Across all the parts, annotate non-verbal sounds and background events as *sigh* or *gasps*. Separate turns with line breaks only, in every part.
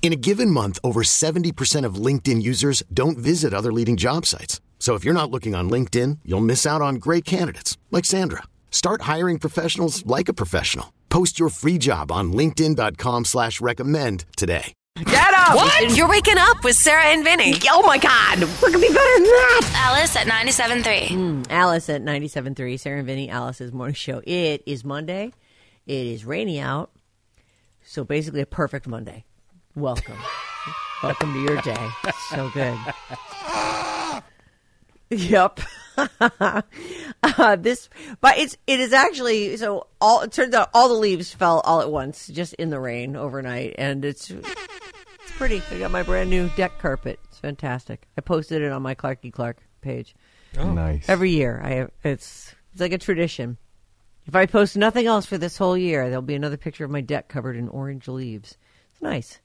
In a given month, over 70% of LinkedIn users don't visit other leading job sites. So if you're not looking on LinkedIn, you'll miss out on great candidates like Sandra. Start hiring professionals like a professional. Post your free job on linkedin.com slash recommend today.
Get up!
What? You're waking up with Sarah and Vinny.
Oh my God! What could be better than that?
Alice at 97.3.
Mm, Alice at 97.3. Sarah and Vinny, Alice's morning show. It is Monday. It is rainy out. So basically a perfect Monday. Welcome. Welcome to your day. So good. Yep. uh, this, but it's it is actually so. All it turns out all the leaves fell all at once, just in the rain overnight, and it's it's pretty. I got my brand new deck carpet. It's fantastic. I posted it on my Clarky Clark page.
Nice.
Every year, I have, it's it's like a tradition. If I post nothing else for this whole year, there'll be another picture of my deck covered in orange leaves. It's nice.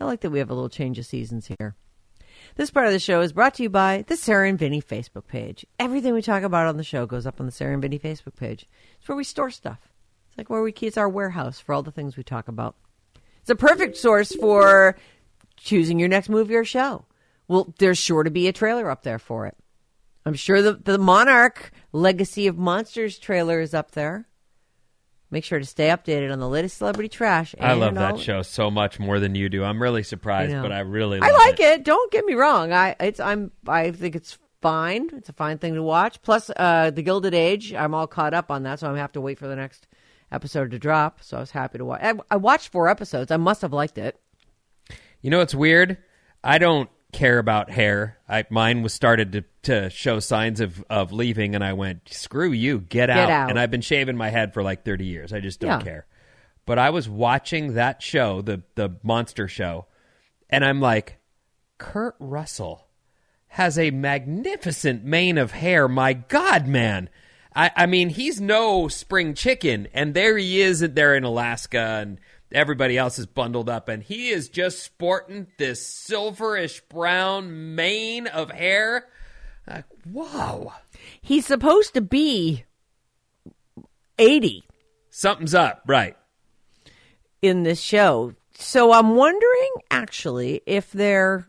I like that we have a little change of seasons here. This part of the show is brought to you by the Sarah and Vinny Facebook page. Everything we talk about on the show goes up on the Sarah and Vinny Facebook page. It's where we store stuff. It's like where we keep our warehouse for all the things we talk about. It's a perfect source for choosing your next movie or show. Well, there's sure to be a trailer up there for it. I'm sure the the Monarch Legacy of Monsters trailer is up there. Make sure to stay updated on the latest celebrity trash.
I love that show so much more than you do. I'm really surprised,
I
but I really
I like it. Don't get me wrong. I it's I'm I think it's fine. It's a fine thing to watch. Plus, uh, the Gilded Age. I'm all caught up on that, so I'm have to wait for the next episode to drop. So I was happy to watch. I, I watched four episodes. I must have liked it.
You know what's weird? I don't care about hair. I mine was started to, to show signs of, of leaving, and I went, "Screw you, get, out.
out.
And I've been shaving my head for like 30 years. I just don't
Yeah.
care. But I was watching that show, the the monster show, and I'm like, Kurt Russell has a magnificent mane of hair. My God, man. I, I mean, he's no spring chicken, and there he is there in Alaska, and everybody else is bundled up, and he is just sporting this silverish brown mane of hair. Like, wow,
He's supposed to be eighty
something's up, right?
in this show. So I'm wondering, actually, if there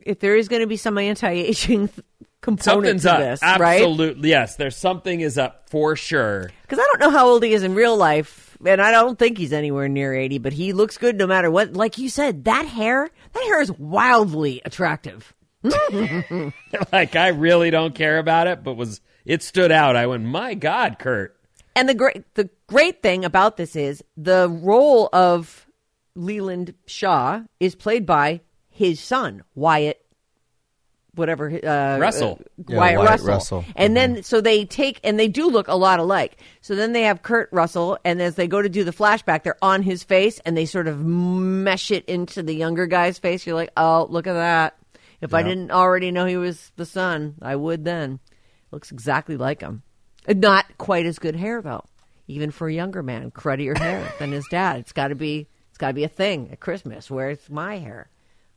if there is going to be some anti-aging *laughs* component
Something's
to
up.
this, right?
Absolutely, yes. There's something is up for sure.
Because I don't know how old he is in real life, and I don't think he's anywhere near 80, but he looks good no matter what. Like you said, that hair, that hair is wildly attractive. *laughs*
like I really don't care about it, but was it stood out. I went, my God, Kurt.
And the great the great thing about this is the role of Leland Shaw is played by his son, Wyatt whatever uh,
Russell.
uh,
Yeah,
Wyatt,
Wyatt
Russell.
Russell.
And then so they take and they do look a lot alike. So then they have Kurt Russell and as they go to do the flashback they're on his face and they sort of mesh it into the younger guy's face. You're like, "Oh, look at that." If I didn't already know he was the son, I would then. Looks exactly like him. Not quite as good hair though. Even for a younger man, cruddier hair than his dad. It's got to be it's got to be a thing at Christmas. Where's my hair?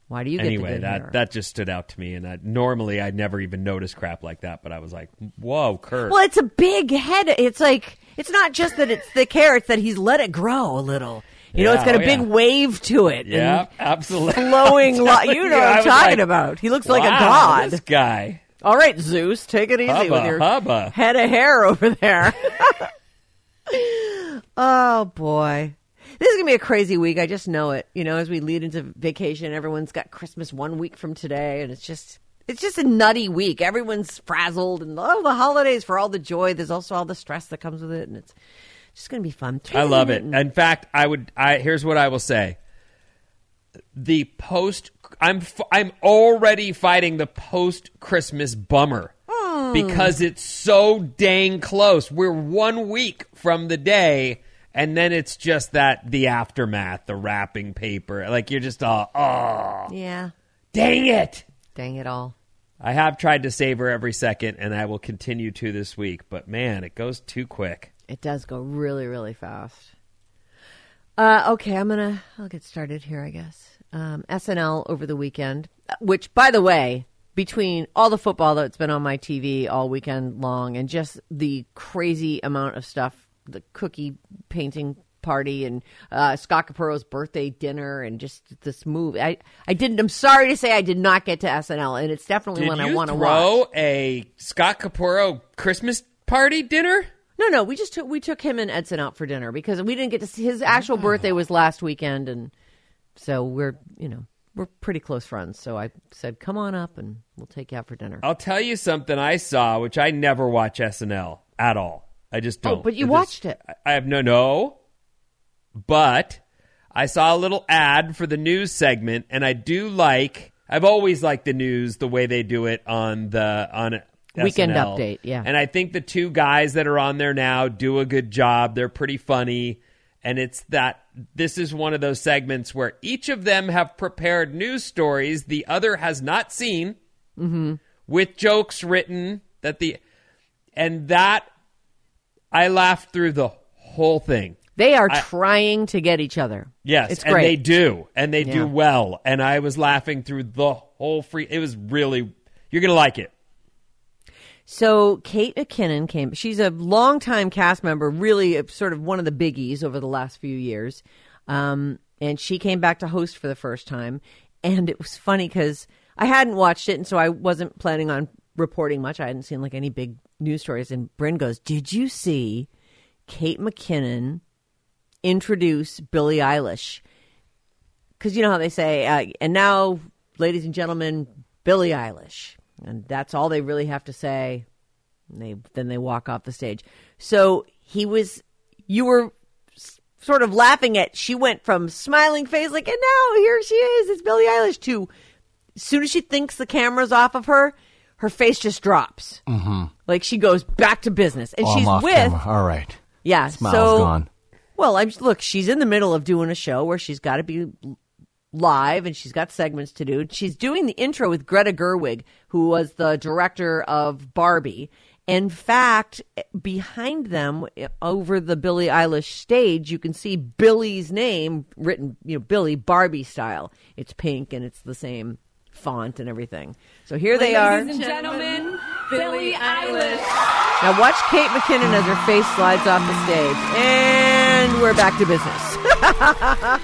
Why do you get the
anyway,
good
that
hair?
that just stood out to me, and I, normally I'd never even notice crap like that, but I was like, "Whoa, Kurt!"
Well, it's a big head. It's like it's not just that it's thick hair; it's that he's let it grow a little. You know, it's got a
oh,
big
yeah.
wave to it.
yeah, absolutely.
flowing. *laughs* Lo- you know
I
what I'm talking
like,
about. He looks like a god.
This guy.
All right, Zeus, take it easy
Hubba,
with your
hubba.
head of hair over there. *laughs* oh boy. This is gonna be a crazy week. I just know it. You know, as we lead into vacation, everyone's got Christmas one week from today, and it's just it's just a nutty week. Everyone's frazzled, and oh, the holidays for all the joy. There's also all the stress that comes with it, and it's just going to be fun.
I love it. In fact, I would. I here's what I will say. The post. I'm. I'm already fighting the post Christmas bummer hmm. because it's so dang close. We're one week from the day, and then it's just that the aftermath, the wrapping paper. Like you're just all, oh,
yeah.
dang it.
Dang it all.
I have tried to savor every second, and I will continue to this week. But man, it goes too quick.
It does go really, really fast. Uh, okay, I'm gonna. I'll get started here, I guess. Um, SNL over the weekend, which, by the way, between all the football that's been on my TV all weekend long, and just the crazy amount of stuff, the cookie painting party, and uh, Scott Capurro's birthday dinner, and just this movie. I, I didn't. I'm sorry to say, I did not get to SNL, and it's definitely
Did
one I want to
throw
watch.
a Scott Capurro Christmas party dinner?
No, no, we just took we took him and Edson out for dinner because we didn't get to see his actual birthday was last weekend, and so we're you know we're pretty close friends. So I said, "Come on up, and we'll take you out for dinner."
I'll tell you something I saw, which I never watch SNL at all. I just
Oh,
don't.
Oh, but you
just-
watched it.
I- I have no no, but I saw a little ad for the news segment, and I do like. I've always liked the news the way they do it on the on
Weekend
SNL.
Update, yeah.
And I think the two guys that are on there now do a good job. They're pretty funny. And it's that this is one of those segments where each of them have prepared news stories the other has not seen
Mm-hmm.
with jokes written that the and that I laughed through the whole thing.
They are
I-
trying to get each other.
Yes,
it's
and
great.
they do, and they
Yeah.
do well. And I was laughing through the whole free. It was really. You're gonna like it.
So Kate McKinnon came. She's a longtime cast member, really uh, sort of one of the biggies over the last few years. Um, and she came back to host for the first time. And it was funny because I hadn't watched it, and so I wasn't planning on reporting much. I hadn't seen like any big news stories. And Bryn goes, "Did you see Kate McKinnon introduce Billie Eilish?" Because you know how they say, uh, and now, ladies and gentlemen, Billie Eilish, and that's all they really have to say. And they then they walk off the stage. So he was, you were sort of laughing at. She went from smiling face like, and now here she is, it's Billie Eilish. To as soon as she thinks the camera's off of her, her face just drops. Mm-hmm. Like she goes back to business, and
Oh,
she's with
camera. All right.
yeah.
Smile's
so,
gone.
Well, I'm look. She's in the middle of doing a show where she's got to be live and she's got segments to do. She's doing the intro with Greta Gerwig, who was the director of Barbie. In fact, behind them, over the Billie Eilish stage, you can see Billie's name written, you know, Billie Barbie style. It's pink and it's the same font and everything. So here they are.
Ladies and gentlemen, Billie Eilish.
Now watch Kate McKinnon as her face slides off the stage, and we're back to business.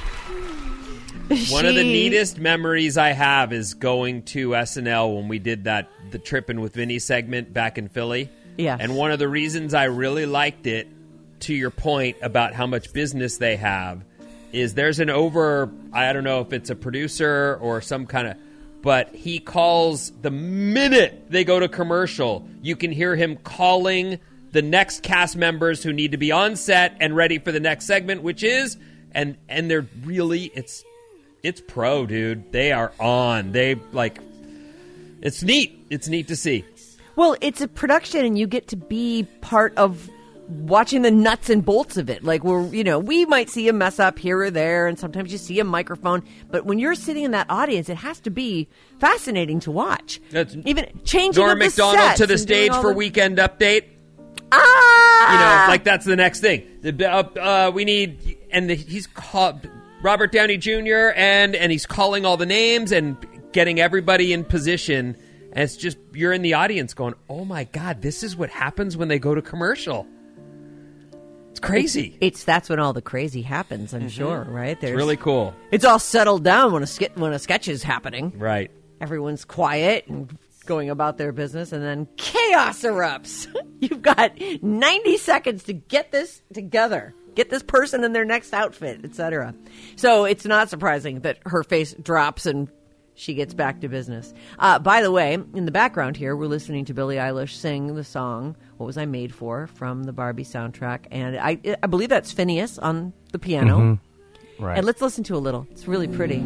*laughs*
One of the neatest memories I have is going to SNL when we did that the tripping with Vinny segment back in Philly.
Yes.
And one of the reasons I really liked it, to your point about how much business they have, is there's an over I don't know if it's a producer or some kind of but he calls the minute they go to commercial, you can hear him calling the next cast members who need to be on set and ready for the next segment, which is and and they're really it's it's pro, dude. They are on. They like it's neat. It's neat to see.
Well, it's a production, and you get to be part of watching the nuts and bolts of it. Like we're, you know, we might see a mess up here or there, and sometimes you see a microphone. But when you're sitting in that audience, it has to be fascinating to watch.
That's-
Even changing
Norm
Macdonald
to the stage for
the-
weekend update.
Ah,
You know, like that's the next thing. The, uh, uh, we need, and the, he's called Robert Downey Jr. and and he's calling all the names and getting everybody in position. And it's just you're in the audience going, "Oh my god, this is what happens when they go to commercial." It's crazy.
it's that's when all the crazy happens. I'm sure, right? There's
Mm-hmm. It's really cool,
It's all settled down when a skit when a sketch is happening.
right?
everyone's quiet and going about their business and then chaos erupts *laughs* you've got 90 seconds to get this together get this person in their next outfit etc so it's not surprising that her face drops and she gets back to business. Uh, by the way, in the background here, we're listening to Billie Eilish sing the song "What Was I Made For" from the Barbie soundtrack, and I, I believe that's Finneas on the piano. Mm-hmm.
Right.
And let's listen to a little. It's really pretty.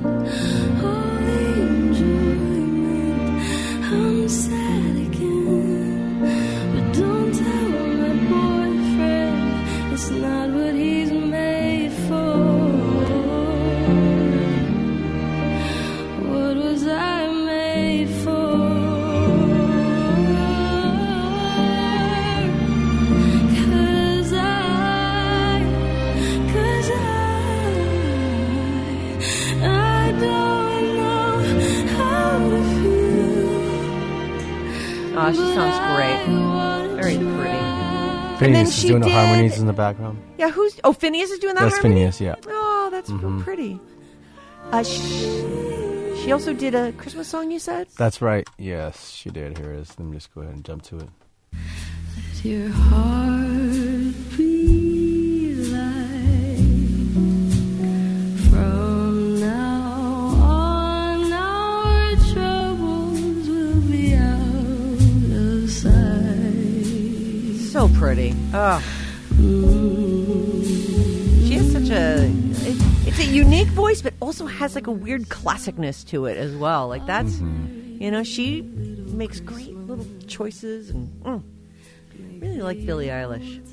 Then
Finneas is
she
doing the
did-
harmonies in the background.
Yeah, who's? Oh, Finneas is doing that.
That's
harmony?
Finneas, yeah.
Oh, that's real pretty. Uh, she, she also did a Christmas song. You said.
That's right. Yes, she did. Here it is. Let me just go ahead and jump to it.
Your heart
pretty. Oh. She has such a. It, it's a unique voice, but also has like a weird classicness to it as well. Like that's, you know, she makes great little choices and mm, really like Billie Eilish.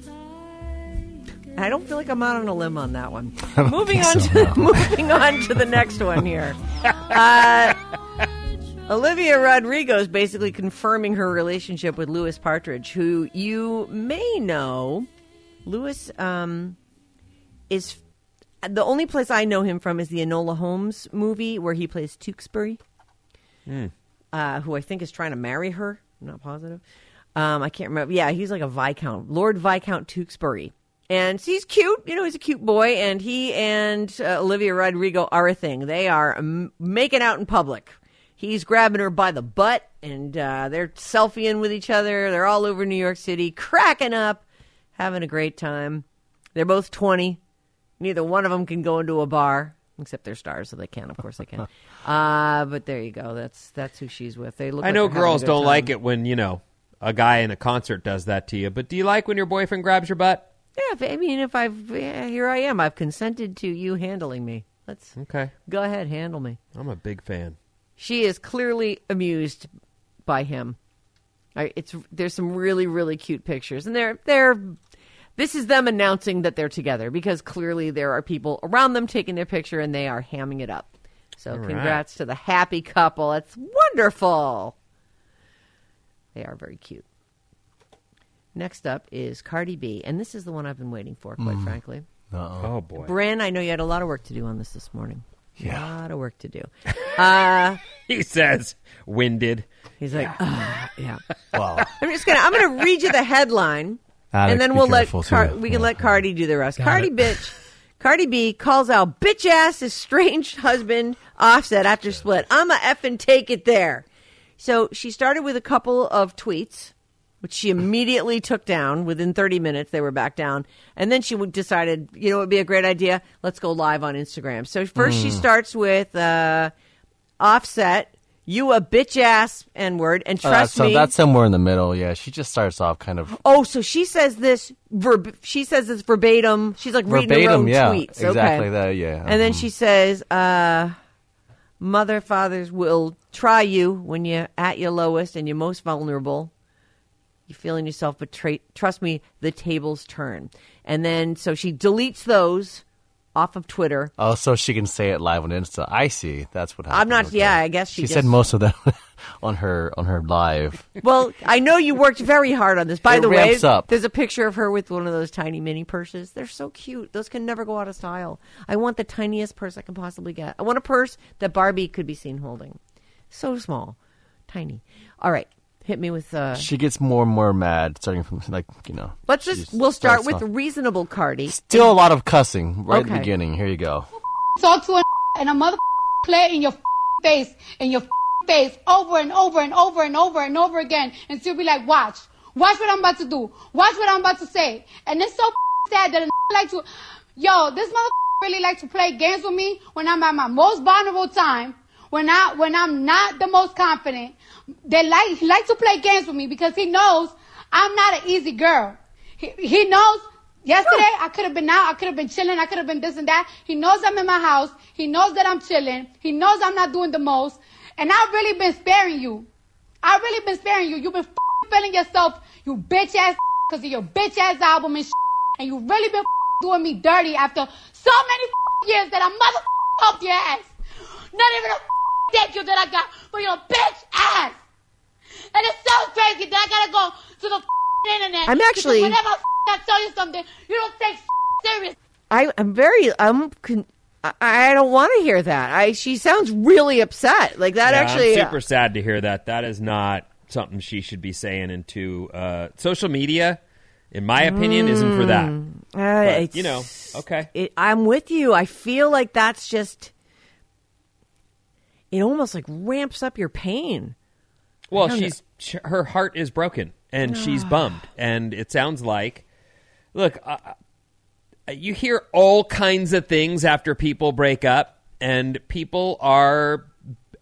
I don't feel like I'm out on a limb on that one. *laughs* moving on
think
to
no. *laughs*
moving on to the next one here. *laughs* Uh, Olivia Rodrigo is basically confirming her relationship with Louis Partridge, who you may know. Louis um, is the only place I know him from is the Enola Holmes movie where he plays Tewkesbury, uh, who I think is trying to marry her. I'm not positive. Um, I can't remember. Yeah, he's like a viscount, Lord Viscount Tewkesbury, and he's cute. You know, he's a cute boy, and he and uh, Olivia Rodrigo are a thing. They are um, making out in public. He's grabbing her by the butt, and uh, they're selfieing with each other. They're all over New York City, cracking up, having a great time. They're both 20. Neither one of them can go into a bar, except they're stars, so they can. Of course, they can. *laughs* uh, but there you go. That's that's who she's with. They look.
I
like
know
they're having a
girls don't
time.
like it when you know a guy in a concert does that to you. But do you like when your boyfriend grabs your butt?
Yeah, if, I mean, if I've yeah, here I am. I've consented to you handling me. Let's
Okay,
go ahead, handle me.
I'm a big fan.
She is clearly amused by him. I, it's there's some really really cute pictures, and they're they're. This is them announcing that they're together because clearly there are people around them taking their picture and they are hamming it up. So
right.
congrats to the happy couple. It's wonderful. They are very cute. Next up is Cardi B, and this is the one I've been waiting for, quite mm. frankly.
Uh-oh.
Oh boy,
Bryn, I know you had a lot of work to do on this this morning.
Yeah.
A lot of work to do. *laughs* Uh,
he says winded.
he's like, "Ah, yeah. *laughs*
Wow.
I'm just gonna I'm gonna read you the headline,
Alex,
and then we'll let Car-
too.
we can
Yeah.
let Cardi do the rest. Cardi bitch, Cardi B calls out bitch ass estranged husband Offset after split. I'm a effing take it there. So she started with a couple of tweets, which she immediately took down. Within 30 minutes, they were back down, and then she would- decided, you know, it would be a great idea. Let's go live on Instagram. So first,
Mm.
she starts with uh, Offset. You a bitch ass n word, and
Oh,
trust
that's, so
me.
that's somewhere in the middle. Yeah, she just starts off kind of
Oh, so she says this verb. She says this verbatim. She's like reading her
verbatim.
own
Yeah,
tweets.
exactly
okay.
that. Yeah.
And then
Mhm.
she says, uh, "Mother, fathers will try you when you're at your lowest and you're most vulnerable. You're feeling yourself betrayed. Trust me, the tables turn." And then so she deletes those off of Twitter.
Oh, so she can say it live on Insta. I see. That's what happened.
I'm not-
Okay.
yeah, I guess she
she
just-
said most of them *laughs* on her on her live.
Well, I know you worked very hard on this. By
It
the way,
up.
there's a picture of her with one of those tiny mini purses. They're so cute. Those can never go out of style. I want the tiniest purse I can possibly get. I want a purse that Barbie could be seen holding. So small, tiny. All right, hit me with. Uh,
She gets more and more mad, starting from like you know.
let's just. We'll start with
off-
reasonable Cardi.
Still a lot of cussing right at the beginning. Here you go.
talk to a *laughs* and a mother *laughs* play in your *laughs* face in your face over and over and over and over and over again and still be like, watch, watch what I'm about to do, watch what I'm about to say, and it's so sad that a like to, yo, this mother really like to play games with me when I'm at my most vulnerable time, when I when I'm not the most confident. They like he likes to play games with me because he knows I'm not an easy girl. He he knows yesterday I could have been out, I could have been chilling, I could have been this and that. He knows I'm in my house. He knows that I'm chilling. He knows I'm not doing the most. And I've really been sparing you. I've really been sparing you. You've been feeling yourself, you bitch ass, because of your bitch ass album and and you really been doing me dirty after so many years that I mother helped your ass. Not even a thank you that I got for your bitch ass. And it's so crazy that I gotta go to the internet.
I'm actually-
whenever I, f- I tell you something, you don't take serious.
I, I'm very. I'm. Con- I, I don't want to hear that. I. She sounds really upset. Like that.
Yeah,
actually.
I'm super sad to hear that. That is not something she should be saying into uh, social media. In my opinion, isn't for that.
Uh,
But, you know, okay.
It, I'm with you. I feel like that's just. It almost like ramps up your pain.
Well, she's sh- her heart is broken and she's bummed, and it sounds like, look, uh, uh, you hear all kinds of things after people break up, and people are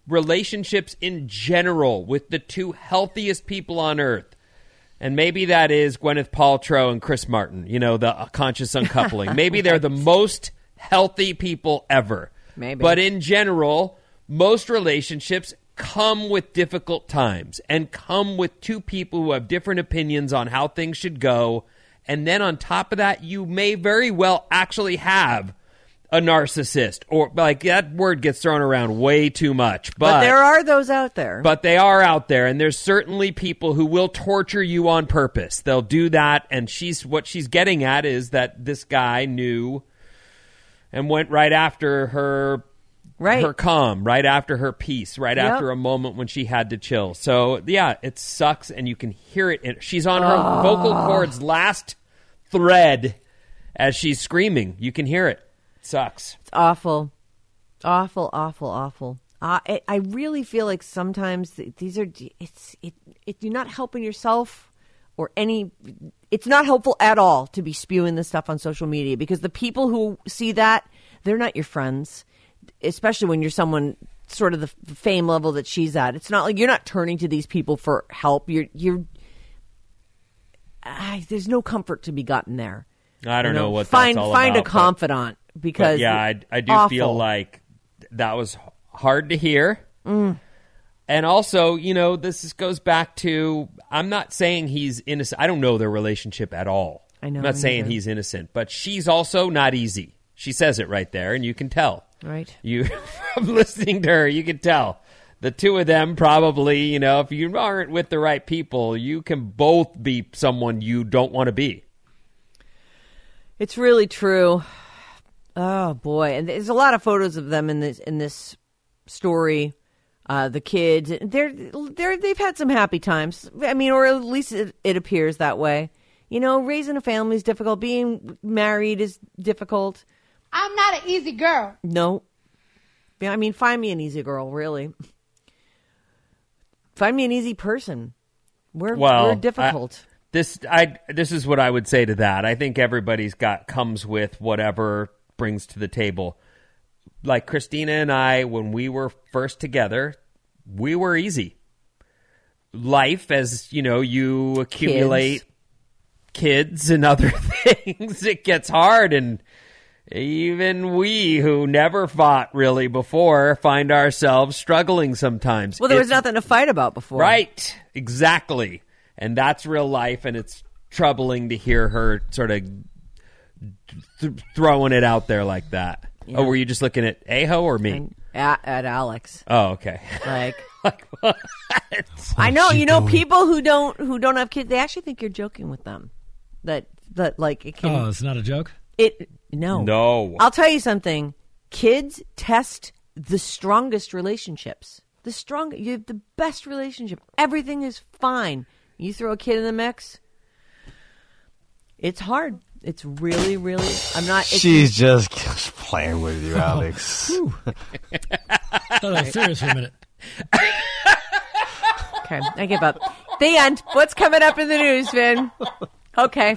relationships in general with the two healthiest people on earth. And maybe that is Gwyneth Paltrow and Chris Martin, you know, the uh, conscious uncoupling. *laughs* maybe they're the most healthy people ever.
Maybe.
But in general, most relationships come with difficult times and come with two people who have different opinions on how things should go. And then on top of that, you may very well actually have a narcissist or like that word gets thrown around way too much.
But, there are those out there.
But they are out there, and there's certainly people who will torture you on purpose. They'll do that, and she's what she's getting at is that this guy knew and went right after her
Right.
her calm, right after her peace, right
Yep.
after a moment when she had to chill. So yeah, it sucks, and you can hear it. In, she's on her vocal cords last thread as she's screaming. You can hear it. Sucks.
It's awful, awful, awful, awful. Uh, I, I really feel like sometimes these are it's it, it you're not helping yourself or any. It's not helpful at all to be spewing this stuff on social media because the people who see that they're not your friends, especially when you're someone sort of the fame level that she's at. It's not like you're not turning to these people for help. You're you're. I, there's no comfort to be gotten there.
I don't
You
know, what
find
that's all
find
about,
a confidant because
yeah, I, I do feel like that was hard to hear.
Mm.
And also, you know, this is, goes back to I'm not saying he's innocent. I don't know their relationship at all.
I know,
I'm not saying
neither.
he's innocent, but she's also not easy. She says it right there, and you can tell.
Right.
You, *laughs* from listening to her, you can tell. The two of them probably, you know, if you aren't with the right people, you can both be someone you don't want to be.
It's really true. Oh boy, and there's a lot of photos of them in this in this story. Uh, the kids, they're they're they've had some happy times. I mean, or at least it, it appears that way. You know, raising a family is difficult. Being married is difficult.
I'm not an easy girl.
No, yeah, I mean, find me an easy girl. Really, find me an easy person. We're
well,
we're difficult.
I, this I this is what I would say to that. I think everybody's got comes with whatever brings to the table. Like Christina and I, when we were first together, we were easy. Life, as you know, you accumulate kids, and other *laughs* things, it gets hard, and even we who never fought really before find ourselves struggling sometimes.
well, there was nothing to fight about before,
Right, exactly. And that's real life, and it's troubling to hear her sort of th- throwing it out there like that. Oh, were you just looking at Aho or me?
At, at Alex,
oh, okay.
like. *laughs*
like, what?
I know, you know, people who don't who don't have kids, they actually think you're joking with them. That that like it can
Oh, it's not a joke.
it no
No.
I'll tell you something. Kids test the strongest relationships. The strong you have the best relationship. Everything is fine. You throw a kid in the mix, it's hard. It's really, really. I'm not. It's,
She's just *laughs* playing with you, oh. Alex.
thought I was serious for a minute.
okay. I give up. The end. What's coming up in the news, Vin? Okay,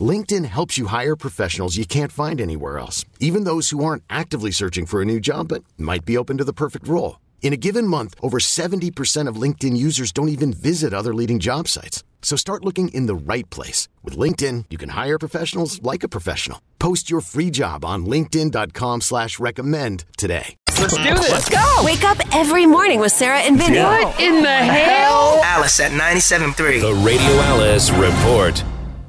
LinkedIn helps you hire professionals you can't find anywhere else, even those who aren't actively searching for a new job but might be open to the perfect role. In a given month, over 70% of LinkedIn users don't even visit other leading job sites. So start looking in the right place. With LinkedIn, you can hire professionals like a professional. Post your free job on linkedin.com slash recommend today.
Let's do this.
Let's go. Wake up every morning with Sarah and Vinny.
What in the hell?
Alice at 97.3.
The Radio Alice Report.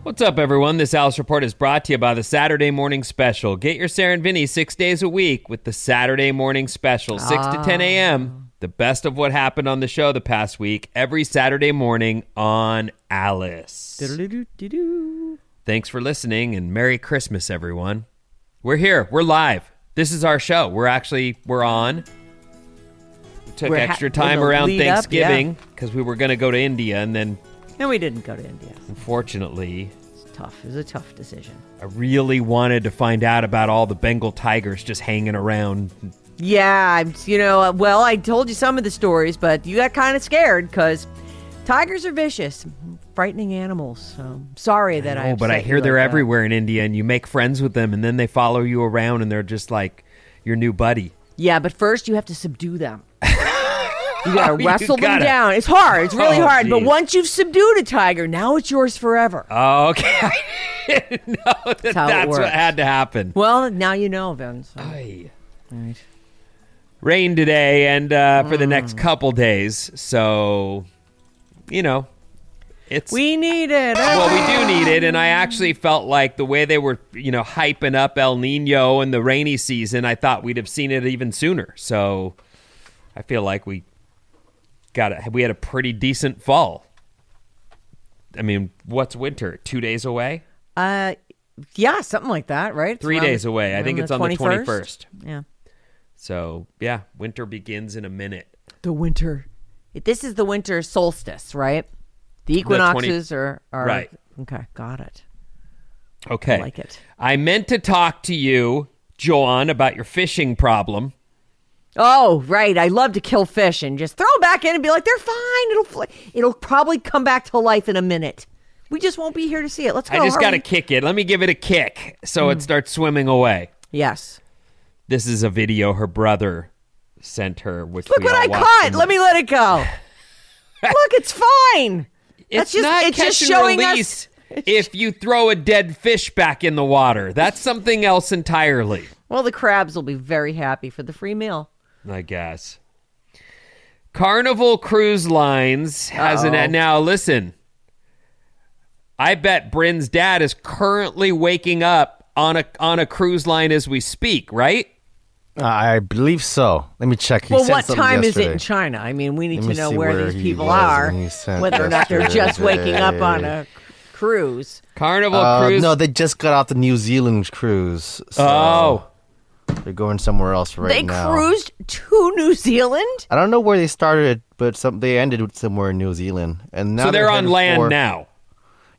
What's up, everyone? This Alice Report is brought to you by the Saturday Morning Special. Get your Sarah and Vinny six days a week with the Saturday Morning Special, 6 to 10 ah. a.m. The best of what happened on the show the past week, every Saturday morning on Alice. Thanks for listening and Merry Christmas, everyone. We're here. We're live. This is our show. We're actually we're on. We took
We're ha-
extra
in
time
the
around
lead up,
Thanksgiving because we were going to go to India, and then
No, we didn't go to India.
unfortunately,
It's tough. It was a tough decision.
I really wanted to find out about all the Bengal tigers just hanging around.
Yeah, I'm. You know, well, I told you some of the stories, but you got kind of scared because tigers are vicious, frightening animals. So sorry that I.
Oh, but I hear they're
like that.
everywhere in India, and you make friends with them, and then they follow you around, and they're just like your new buddy.
Yeah, but first you have to subdue them. You gotta
Oh, *laughs* you
wrestle them
gotta-
down. It's hard. It's really
Oh,
hard. But once you've subdued a tiger, now it's yours forever.
Oh, okay. *laughs* no, that
how it
that's what had to happen.
Well, now you know, Vince. Right.
Rain today and uh, for the
Mm.
next couple days, so you know, it's
We need it.
well, we do need it, and I actually felt like the way they were, you know, hyping up El Nino and the rainy season, I thought we'd have seen it even sooner. So I feel like we got a, we had a pretty decent fall. I mean, what's winter? Two days away?
Uh, yeah, something like that, right? It's
Three days
the-
away. I think it's on the 21st.
Yeah.
So yeah, winter begins in a minute.
The winter. This is the winter solstice, right? The
20
equinoxes are, are
Right.
Okay, got it.
Okay.
I like it.
I meant to talk to you, Joan, about your fishing problem.
Oh, right. I love to kill fish and just throw them back in and be like, they're fine. It'll it'll probably come back to life in a minute. We just won't be here to see it. Let's go.
I just got to kick it. Let me give it a kick so
Hmm.
it starts swimming away.
Yes.
This is a video her brother sent her, which
Look what I caught. Let me let it go. *laughs* Look, it's fine.
It's
That's just
not
it's
catch
just
and
showing
release.
us.
if you throw a dead fish back in the water, that's something else entirely.
Well, the crabs will be very happy for the free meal.
I guess. Carnival Cruise Lines has
Uh-oh.
an now. Listen, I bet Bryn's dad is currently waking up on a on a cruise line as we speak. Right?
I believe so. Let me check. He
well, what
something
time is it in China? I mean, we need
Let
to know where,
where
these people are,
when he sent
whether or not they're just waking up on a cruise.
Carnival
Uh,
Cruise.
no, they just got off the New Zealand cruise. So
Oh.
They're going somewhere else right
they
now.
They cruised to New Zealand.
I don't know where they started, but some they ended somewhere in New Zealand, and now
so they're on land
for-
now.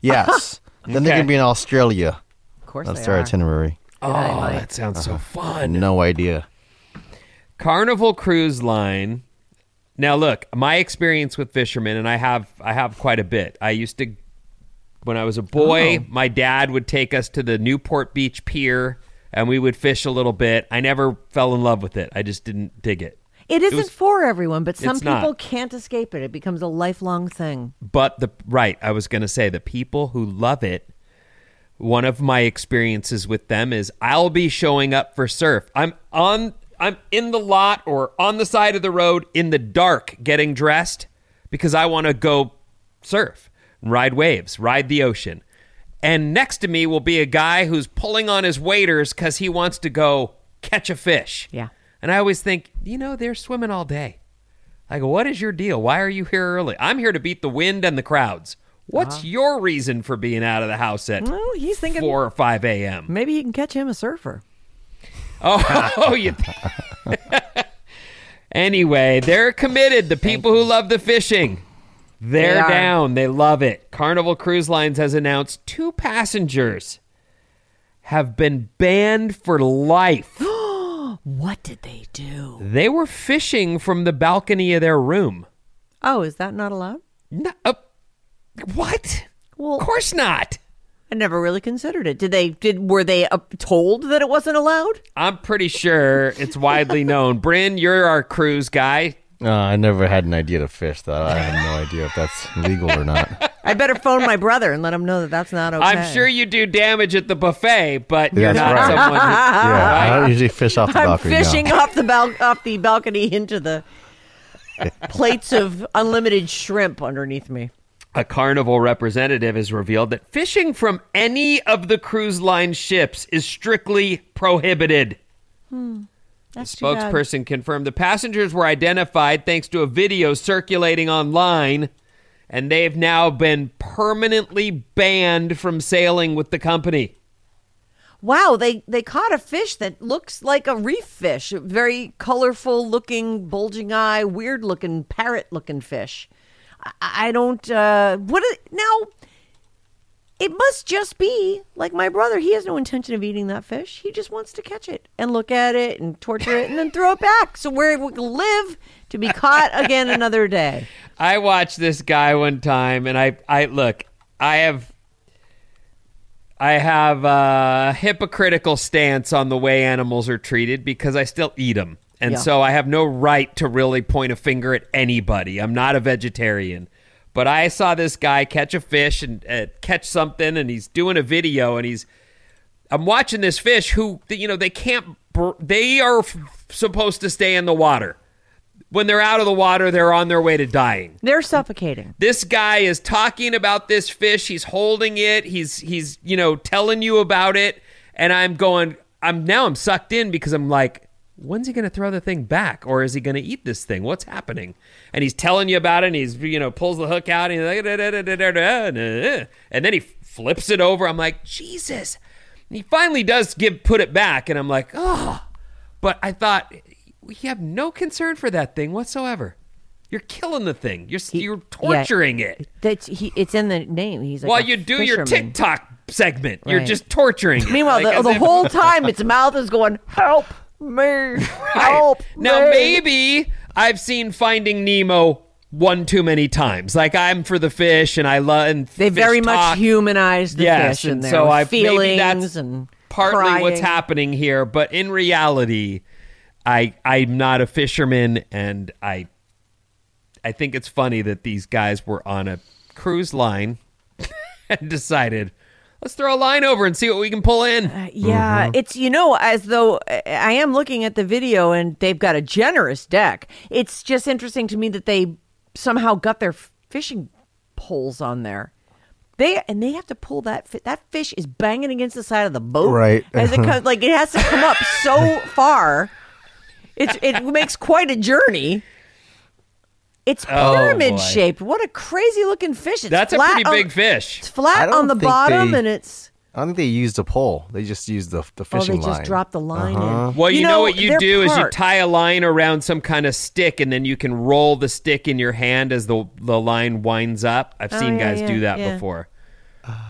Yes. *laughs* Then they're
Okay.
gonna be in Australia.
Of course,
That's
they
their
are.
itinerary.
Oh, that sounds so uh-huh. fun.
No idea.
Carnival Cruise Line. Now look, my experience with fishermen and I have I have quite a bit. I used to when I was a boy,
Oh.
my dad would take us to the Newport Beach pier and we would fish a little bit. I never fell in love with it. I just didn't dig it.
It isn't
was-
for everyone, but some
It's not.
people can't escape it. It becomes a lifelong thing.
But the right, I was going to say the people who love it. One of my experiences with them is I'll be showing up for surf. I'm on I'm in the lot or on the side of the road in the dark getting dressed because I want to go surf, ride waves, ride the ocean. And next to me will be a guy who's pulling on his waders cuz he wants to go catch a fish.
Yeah.
And I always think, you know, they're swimming all day. I go, what is your deal? Why are you here early? I'm here to beat the wind and the crowds. What's uh-huh. your reason for being out of the house at
Well, he's thinking
4 or 5 a.m.?
maybe he can catch him a surfer.
Oh, oh *laughs* you. *laughs* anyway, they're committed. The people who love the fishing, they're
They
down. They love it. Carnival Cruise Lines has announced two passengers have been banned for life. *gasps*
What did they do?
they were fishing from the balcony of their room.
Oh, is that not allowed?
No, uh, what?
Well,
Of course not.
I never really considered it. Did they? Did were they uh, told that it wasn't allowed?
I'm pretty sure it's widely known. Bryn, you're our cruise guy.
Uh, I never had an idea to fish, though. I have no idea if that's legal or not. *laughs*
I better phone my brother and let him know that that's not okay.
I'm sure you do damage at the buffet, but you're
That's
not
right.
someone who.
Yeah, I don't usually fish off the
I'm
balcony. no.
fishing off the bal- off the balcony into the plates of unlimited shrimp underneath me.
A carnival representative has revealed that fishing from any of the cruise line ships is strictly prohibited.
That's
the spokesperson confirmed the passengers were identified thanks to a video circulating online, and they've now been permanently banned from sailing with the company.
Wow, they they caught a fish that looks like a reef fish, a very colorful looking, bulging eye, weird looking, parrot looking fish. I, I don't. Uh, what is, now? It must just be like my brother. He has no intention of eating that fish. He just wants to catch it and look at it and torture it and then throw it back. So where it will live to be caught again another day. *laughs*
I watched this guy one time, and I, I look, I have, I have a hypocritical stance on the way animals are treated because I still eat them, and
Yeah.
so I have no right to really point a finger at anybody. I'm not a vegetarian, but I saw this guy catch a fish and uh, catch something, and he's doing a video, and he's I'm watching this fish who you know they can't they are f- supposed to stay in the water. When they're out of the water, they're on their way to dying.
They're suffocating.
This guy is talking about this fish. He's holding it. He's he's you know telling you about it, and I'm going. I'm now I'm sucked in because I'm like, when's he going to throw the thing back, or is he going to eat this thing? What's happening? And he's telling you about it. and He's you know pulls the hook out and he's like, and then he flips it over. I'm like, Jesus. And he finally does give put it back, and I'm like, oh. But I thought we have no concern for that thing whatsoever. You're killing the thing. You're you're torturing
Yeah,
it.
That's he. It's in the name. He's like
While you do your. TikTok segment, you're just torturing. it.
Meanwhile,
Like,
the, the whole *laughs* time its mouth is going, "Help me! Help
Now
me!"
maybe I've seen Finding Nemo one too many times. Like I'm for the fish, and I love. And
They very much
talk.
humanize the
yes,
fish in
and so I
feelings
maybe that's
and
partly what's happening here. But in reality, I I'm not a fisherman, and I I think it's funny that these guys were on a cruise line *laughs* and decided let's throw a line over and see what we can pull in.
Uh, Yeah, it's you know as though I I am looking at the video and they've got a generous deck. It's just interesting to me that they somehow got their fishing poles on there. They and they have to pull that fi- that fish is banging against the side of the boat.
Right.
As it *laughs* comes, like it has to come up so far. It's it makes quite a journey. It's
Oh,
pyramid
boy.
shaped. What a crazy looking fish! It's
That's a
flat
pretty
on-
big fish.
It's flat on the bottom,
they-
and it's
I don't think they used a pole. They just used the the
Oh, they just
line.
dropped the line in.
Uh-huh.
Well, you,
You
know,
know,
what you
they're
do is you tie a line around some kind of stick, and then you can roll the stick in your hand as the the line winds up. I've
Oh,
seen
yeah,
guys
yeah,
do that
yeah.
before,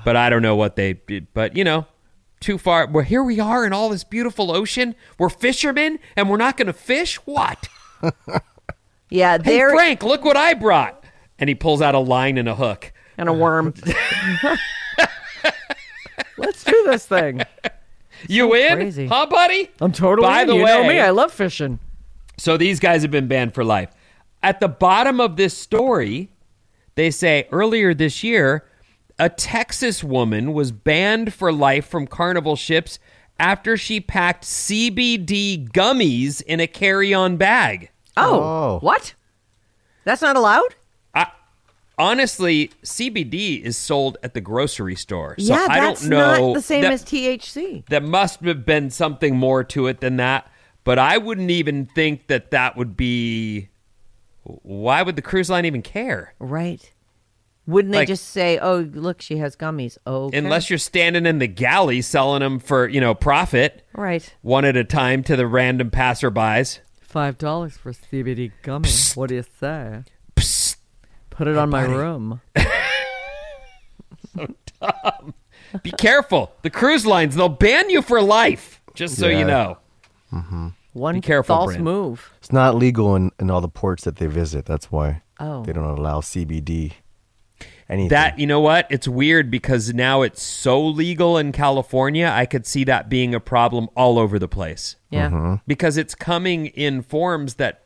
but I don't know what they did. But you know, too far. Well, here we are in all this beautiful ocean. We're fishermen, and we're not going to fish. What? *laughs*
Yeah,
Hey,
there
Frank, look what I brought. And he pulls out a line and a hook.
and a worm. *laughs* Let's do this thing. *laughs*
You in?
crazy.
Huh, buddy?
I'm totally
By
in.
the
you
way,
know me. I love fishing.
So these guys have been banned for life. At the bottom of this story, they say earlier this year, a Texas woman was banned for life from carnival ships after she packed CBD gummies in a carry on bag.
Oh, oh, what? That's not allowed?
I, honestly, CBD is sold at the grocery store. So
yeah,
I don't know.
not the same
that-
as THC.
There must have been something more to it than that. But I wouldn't even think that that would be. Why would the cruise line even care?
Right. Wouldn't they
Like-
just say, "Oh, look, she has gummies"? Oh,
Unless you're standing in the galley selling them for, you know, profit,
right,
one at a time to the random passerbys.
Five dollars for CBD gummies. What do you say? Psst. Put it on my
buddy.
room. *laughs*
Be careful. The cruise lines, they'll ban you for life, just so
Yeah.
you know. Mm-hmm.
One
Be careful,
false
Bryn.
move.
It's not legal in, in all the ports that they visit. That's why
Oh.
they don't allow CBD. Anything.
That, you know what? It's weird because now it's so legal in California. I could see that being a problem all over the place.
Yeah.
Mhm.
Because it's coming in forms that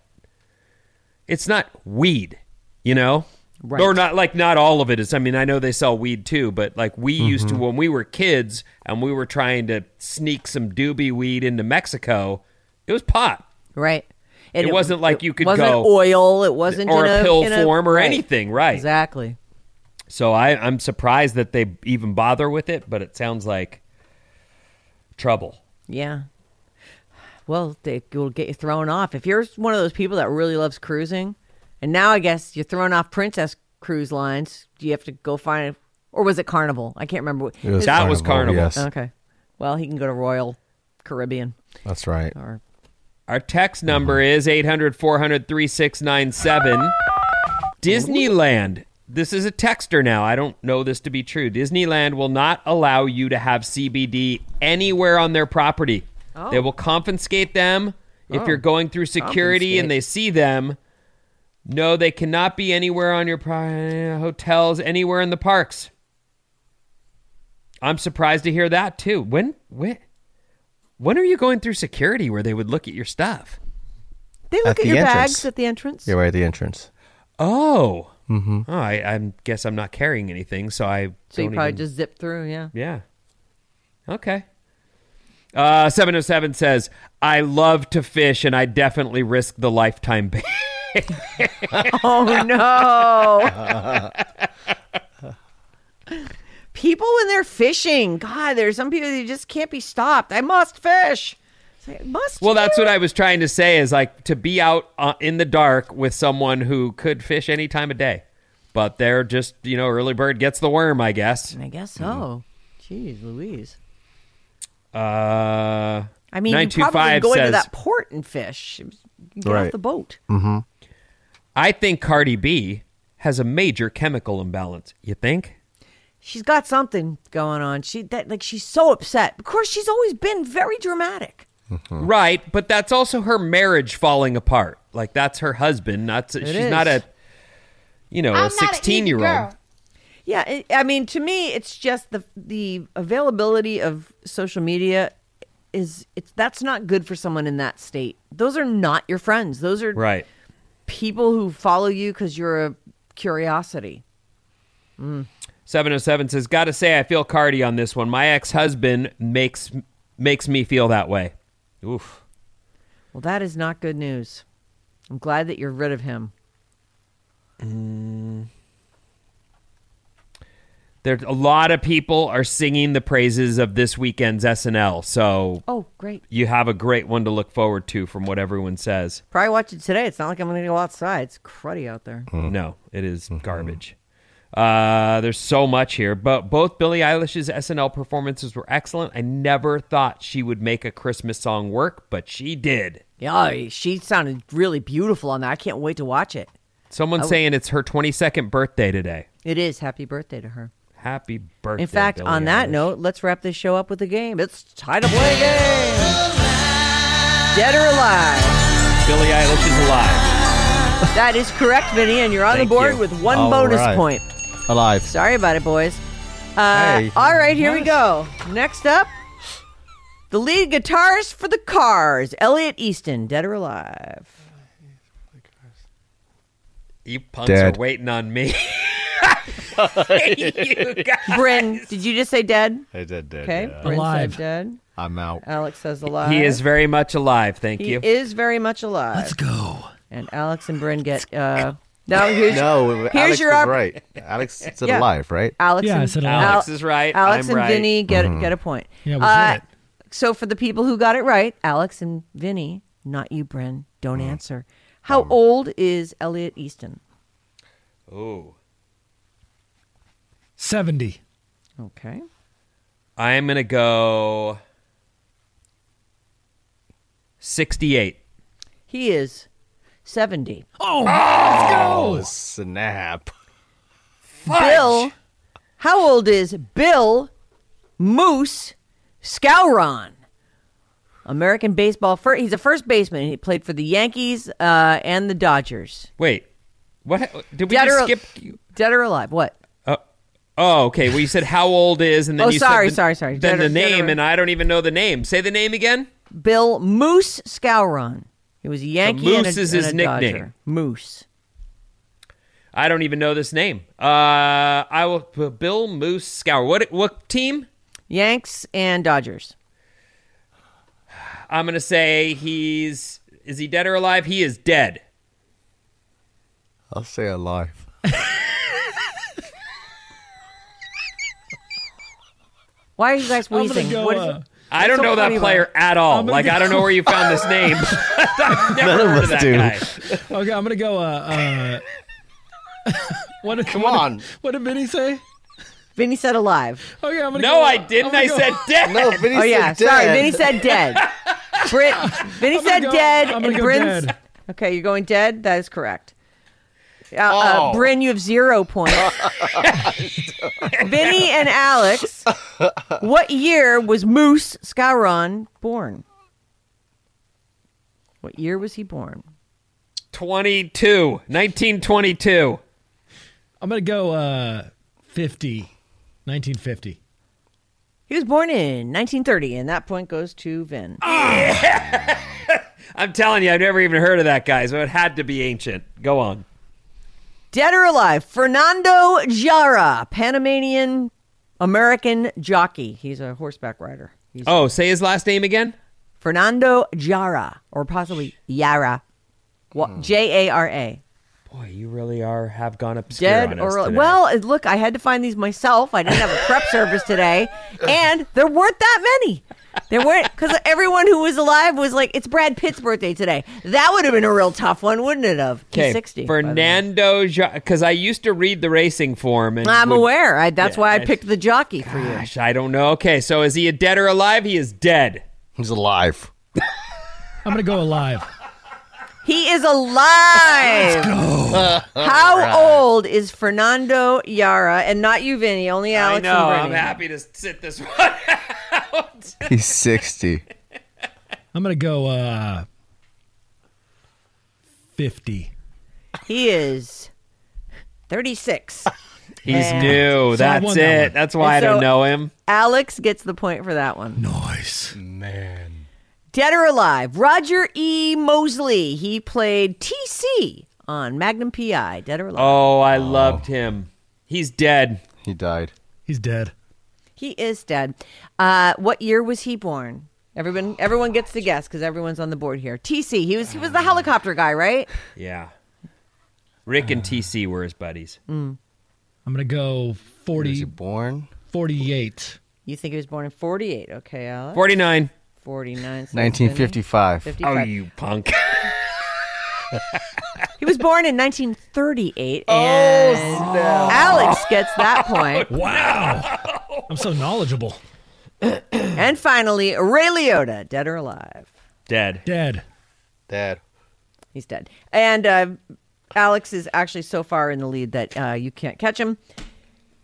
it's not weed, you know?
Right.
Or not like not all of it is. I mean, I know they sell weed too, but like we used to
Mhm.
when we were kids and we were trying to sneak some doobie weed into Mexico, it was pot.
Right.
It wasn't like you could
wasn't
go-
oil. It wasn't
or
in
a pill
in
form or
right.
anything, right.
Exactly.
So I, I'm surprised that they even bother with it, but it sounds like trouble.
Yeah. Well, they will get you thrown off if you're one of those people that really loves cruising, and now I guess you're thrown off Princess Cruise Lines. Do you have to go find, or was it Carnival? I can't remember.
It was
That was
Carnival,
Carnival.
yes.
Okay. Well, he can go to Royal Caribbean.
That's right.
Or
Our text number is 800 400 3697. Disneyland. This is a texter now. I don't know this to be true. Disneyland will not allow you to have CBD anywhere on their property.
Oh.
They will confiscate them if
Oh.
you're going through security and they see them. No, they cannot be anywhere on your pri- uh, hotels, anywhere in the parks. I'm surprised to hear that too. When when when are you going through security where they would look at your stuff?
they look
At
at,
the
your
entrance.
bags at the entrance.
Yeah, right at the entrance.
Oh.
Mm-hmm.
Oh, I, I guess I'm not carrying anything, so I.
So you
don't
probably
even-
just zip through. Yeah.
Yeah. Okay. Uh, 707 says, I love to fish and I definitely risk the lifetime ban. *laughs*
Oh no. *laughs* people when they're fishing, God, there's some people that just can't be stopped. I must fish. It's like, must.
well, that's what I was trying to say is like to be out uh, in the dark with someone who could fish any time of day. But they're just, you know, early bird gets the worm, I guess.
I guess so. Jeez, Louise.
Uh,
I mean, you probably
925
go into
says,
that port and fish. Get
Right.
off the boat.
Mm-hmm.
I think Cardi B has a major chemical imbalance. You think?
She's got something going on. She that like she's so upset. Of course, she's always been very dramatic.
Right, but that's also her marriage falling apart. Like that's her husband. Not she's
is.
not a you know
I'm
a
not an easy
sixteen year old.
Yeah, it, I mean, to me, it's just the the availability of social media is it's that's not good for someone in that state. Those are not your friends. Those are
Right.
people who follow you because you're a curiosity. Mm.
Seven oh seven says, "Got to say, I feel Cardi on this one. My ex husband makes makes me feel that way." Oof.
Well, that is not good news. I'm glad that you're rid of him. Mm.
There's a lot of people are singing the praises of this weekend's SNL. So
Oh, great.
you have a great one to look forward to from what everyone says.
Probably watch it today. It's not like I'm going to go outside. It's cruddy out there. Mm.
No, it is mm-hmm. garbage. Uh, there's so much here, but both Billie Eilish's SNL performances were excellent. I never thought she would make a Christmas song work, but she did.
Yeah, she sounded really beautiful on that. I can't wait to watch it.
Someone's
I would-
saying it's her 22nd birthday today.
It is. Happy birthday to her.
Happy birthday.
In fact,
Billie
on that
Eilish.
note, let's wrap this show up with a game. It's time to play a game. Dead or alive?
Billie Eilish is alive.
That is correct, Vinnie, and you're on
Thank
the board
you.
with one
All
bonus
right.
point.
Alive.
Sorry about it, boys. Uh,
Hey.
All right, here we go. Next up, the lead guitarist for the Cars, Elliot Easton, dead or alive?
You punks
Dead.
are waiting on me. *laughs* you guys.
Bryn, did you just say dead?
I did dead.
Okay.
yeah.
Bryn
Alive.
said dead.
I'm out.
Alex says alive.
He is very much alive. Thank
He
you.
He is very much alive.
Let's go.
And Alex and Bryn get. Uh, now here's
No,
here's
Alex
your
was
opp-
right. Alex said
Yeah.
alive, right?
Alex
Yeah, I
and
said alive.
Alex is right.
Alex
I'm
and
right.
Vinnie get
Mm-hmm.
get a point.
Yeah, we
Uh,
it.
So for the people who got it right, Alex and Vinnie, not you, Bryn. don't
Mm.
answer. How old is Elliot Easton?
Ooh.
70.
Okay.
I'm gonna go sixty-eight.
He is seventy.
Oh, let's
Oh,
go.
snap.
Bill, how old is Bill Moose Skowron? American baseball. Fir- he's a first baseman. He played for the Yankees uh, and the Dodgers.
Wait, what? Did we
Dead
just
or,
skip?
dead or alive? What?
Uh, oh, okay. Well, you said how old is, and then
Oh,
you
sorry,
said the,
sorry, sorry.
Then
Dead
the
dead
name,
or-
and I don't even know the name. Say the name again.
Bill Moose Skowron. He was a Yankee and a,
Moose is
and
his
a
nickname.
Dodger. Moose.
I don't even know this name. Uh, I will. p- Bill Moose Scour. What? What team?
Yanks and Dodgers.
I'm gonna say he's. Is he dead or alive? He is dead.
I'll say alive. *laughs*
Why are you guys
I'm
wheezing?
go.
What is
uh,
it?
I don't know that
about
player
it?
at all.
I'm gonna
Like I don't know where you found this *laughs* name. *laughs* I've never
None of us
that
do.
guy. *laughs*
okay, I'm gonna go. Uh, uh, what did,
Come
what did-
on.
what did Vinnie say?
Vinnie said alive.
Okay, I'm gonna
No,
go,
I didn't.
I'm
said dead.
No, Vinnie
Oh yeah,
said
sorry.
dead.
Vinnie said dead. Brit, Vinnie
I'm
said
go-
dead,
I'm
and
gonna go dead.
Okay, you're going dead. That is correct. Uh, uh,
Oh.
Bryn, you have zero points. *laughs* Vinnie and Alex, what year was Moose Skowron born? What year was he born?
22. 1922.
I'm gonna go. Uh, 50. 1950.
He was born in 1930, and that point goes to Vin. *laughs*
I'm telling you, I've never even heard of that guy, so it had to be ancient. Go on.
Dead or alive, Fernando Jara, Panamanian American jockey. He's a horseback rider. He's
Oh, say his last name again.
Fernando Jara, or possibly Yara. Hmm. J A R A.
Boy, you really are have gone obscure
Dead
on us
or
today.
well, look, I had to find these myself. I didn't have a prep *laughs* service today, and there weren't that many. There weren't because everyone who was alive was like, "It's Brad Pitt's birthday today." That would have been a real tough one, wouldn't it? Have He's
Okay,
sixty. by the way.
Fernando, because I used to read the racing form, and
I'm
would-
aware. I, that's
Yeah,
why I
I-
picked the jockey for you.
Gosh, I don't know. Okay, so is he a dead or alive? He is dead.
He's alive. *laughs*
I'm gonna go alive.
He is alive. How old is Fernando Yara? And not you, Vinnie. Only Alex
I know.
and
I'm
Brittany.
happy to sit this *laughs* one out.
He's 60.
I'm gonna go. Uh, 50.
He is 36. *laughs*
He's
And-
new.
So I
That's
won that
it.
one.
That's why I
And
don't know him.
Alex gets the point for that one.
Nice.
Man.
Dead or alive? Roger E. Mosley. He played TC on Magnum PI. Dead or alive?
Oh, I loved him. He's dead.
He died.
He's dead.
He is dead. Uh, what year was he born? Everyone, everyone gets to guess because everyone's on the board here. TC. He was he was the helicopter guy, right?
Yeah. Rick and TC were his buddies.
I'm gonna go
Was
40,
he born?
48.
You think he was born in 48. Okay, Alex.
49.
49. says
1955.
Vinnie.
Oh,
55.
you punk. *laughs*
He was born in 1938.
Oh,
and Alex gets that *laughs* point.
Wow. I'm so knowledgeable. *clears throat*
And finally, Ray Liotta, dead or alive?
dead.
Dead.
Dad.
He's dead. And uh, Alex is actually so far in the lead that uh, you can't catch him.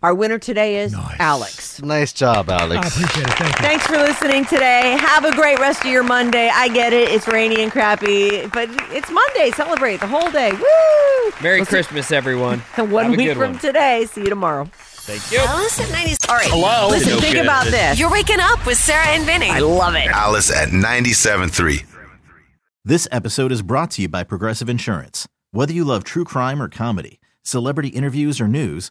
Our winner today is
Nice.
Alex.
Nice job, Alex.
I
Alex.
appreciate it. Thank you.
Thanks for listening today. Have a great rest of your Monday. I get it. It's rainy and crappy, but it's Monday. Celebrate the whole day. Woo!
Merry
We'll see-
Christmas, everyone.
And *laughs* one
Have a
week
good
from
one.
today. See you tomorrow.
Thank you.
Alice at 90s. All right.
Hello?
Listen,
No
think
good.
about this.
You're waking up with Sarah and Vinnie.
I love it.
Alice at 97.3.
This episode is brought to you by Progressive Insurance. Whether you love true crime or comedy, celebrity interviews or news,